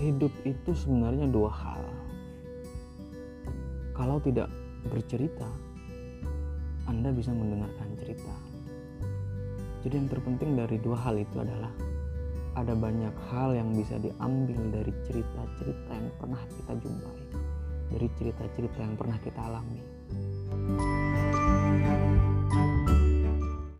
hidup itu sebenarnya dua hal. Kalau tidak bercerita, Anda bisa mendengarkan cerita. Jadi yang terpenting dari dua hal itu adalah ada banyak hal yang bisa diambil dari cerita-cerita yang pernah kita jumpai, dari cerita-cerita yang pernah kita alami.